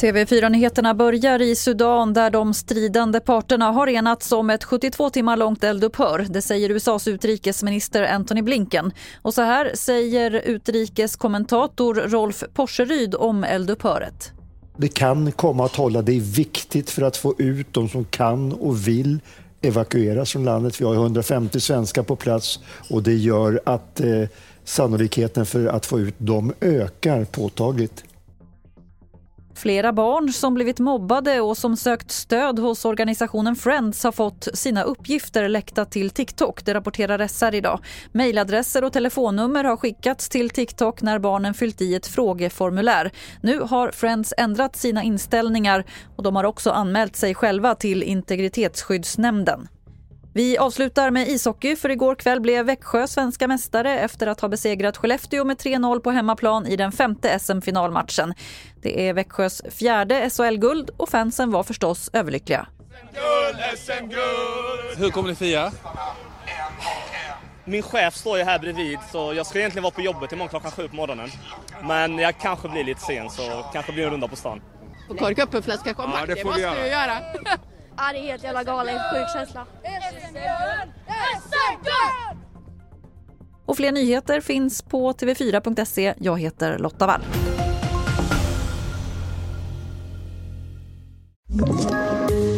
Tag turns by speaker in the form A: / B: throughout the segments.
A: TV4-nyheterna börjar i Sudan där de stridande parterna har enats om ett 72 timmar långt eldupphör. Det säger USAs utrikesminister Antony Blinken. Och så här säger utrikeskommentator Rolf Porseryd om eldupphöret.
B: Det kan komma att hålla. Det är viktigt för att få ut de som kan och vill evakueras från landet. Vi har 150 svenskar på plats och det gör att eh, sannolikheten för att få ut dem ökar påtagligt.
A: Flera barn som blivit mobbade och som sökt stöd hos organisationen Friends har fått sina uppgifter läckta till TikTok. Det rapporterar SR idag. Mejladresser och telefonnummer har skickats till TikTok när barnen fyllt i ett frågeformulär. Nu har Friends ändrat sina inställningar och de har också anmält sig själva till Integritetsskyddsnämnden. Vi avslutar med ishockey för igår kväll blev Växjö svenska mästare efter att ha besegrat Skellefteå med 3-0 på hemmaplan i den femte SM-finalmatchen. Det är Växjös fjärde SHL-guld och fansen var förstås överlyckliga.
C: Hur kommer ni fira?
D: Min chef står ju här bredvid så jag ska egentligen vara på jobbet imorgon klockan sju på morgonen. Men jag kanske blir lite sen så kanske blir en runda på stan.
E: Och korka upp en flaska champagne,
C: Ja, det
E: det,
C: får
E: måste
C: göra.
E: du göra.
F: Ja, det är helt jävla galet. Sjuk känsla.
A: Och fler nyheter finns på tv4.se. Jag heter Lotta Wall.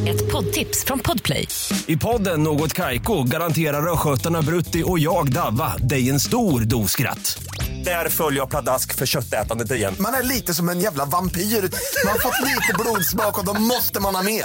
G: Ett poddtips från Podplay.
H: I podden Något Kaiko garanterar östgötarna Brutti och jag, Davva, dig en stor dos skratt. Där följer jag pladask för köttätandet igen.
I: Man är lite som en jävla vampyr. Man har fått lite blodsmak och då måste man ha mer.